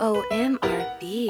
OMRB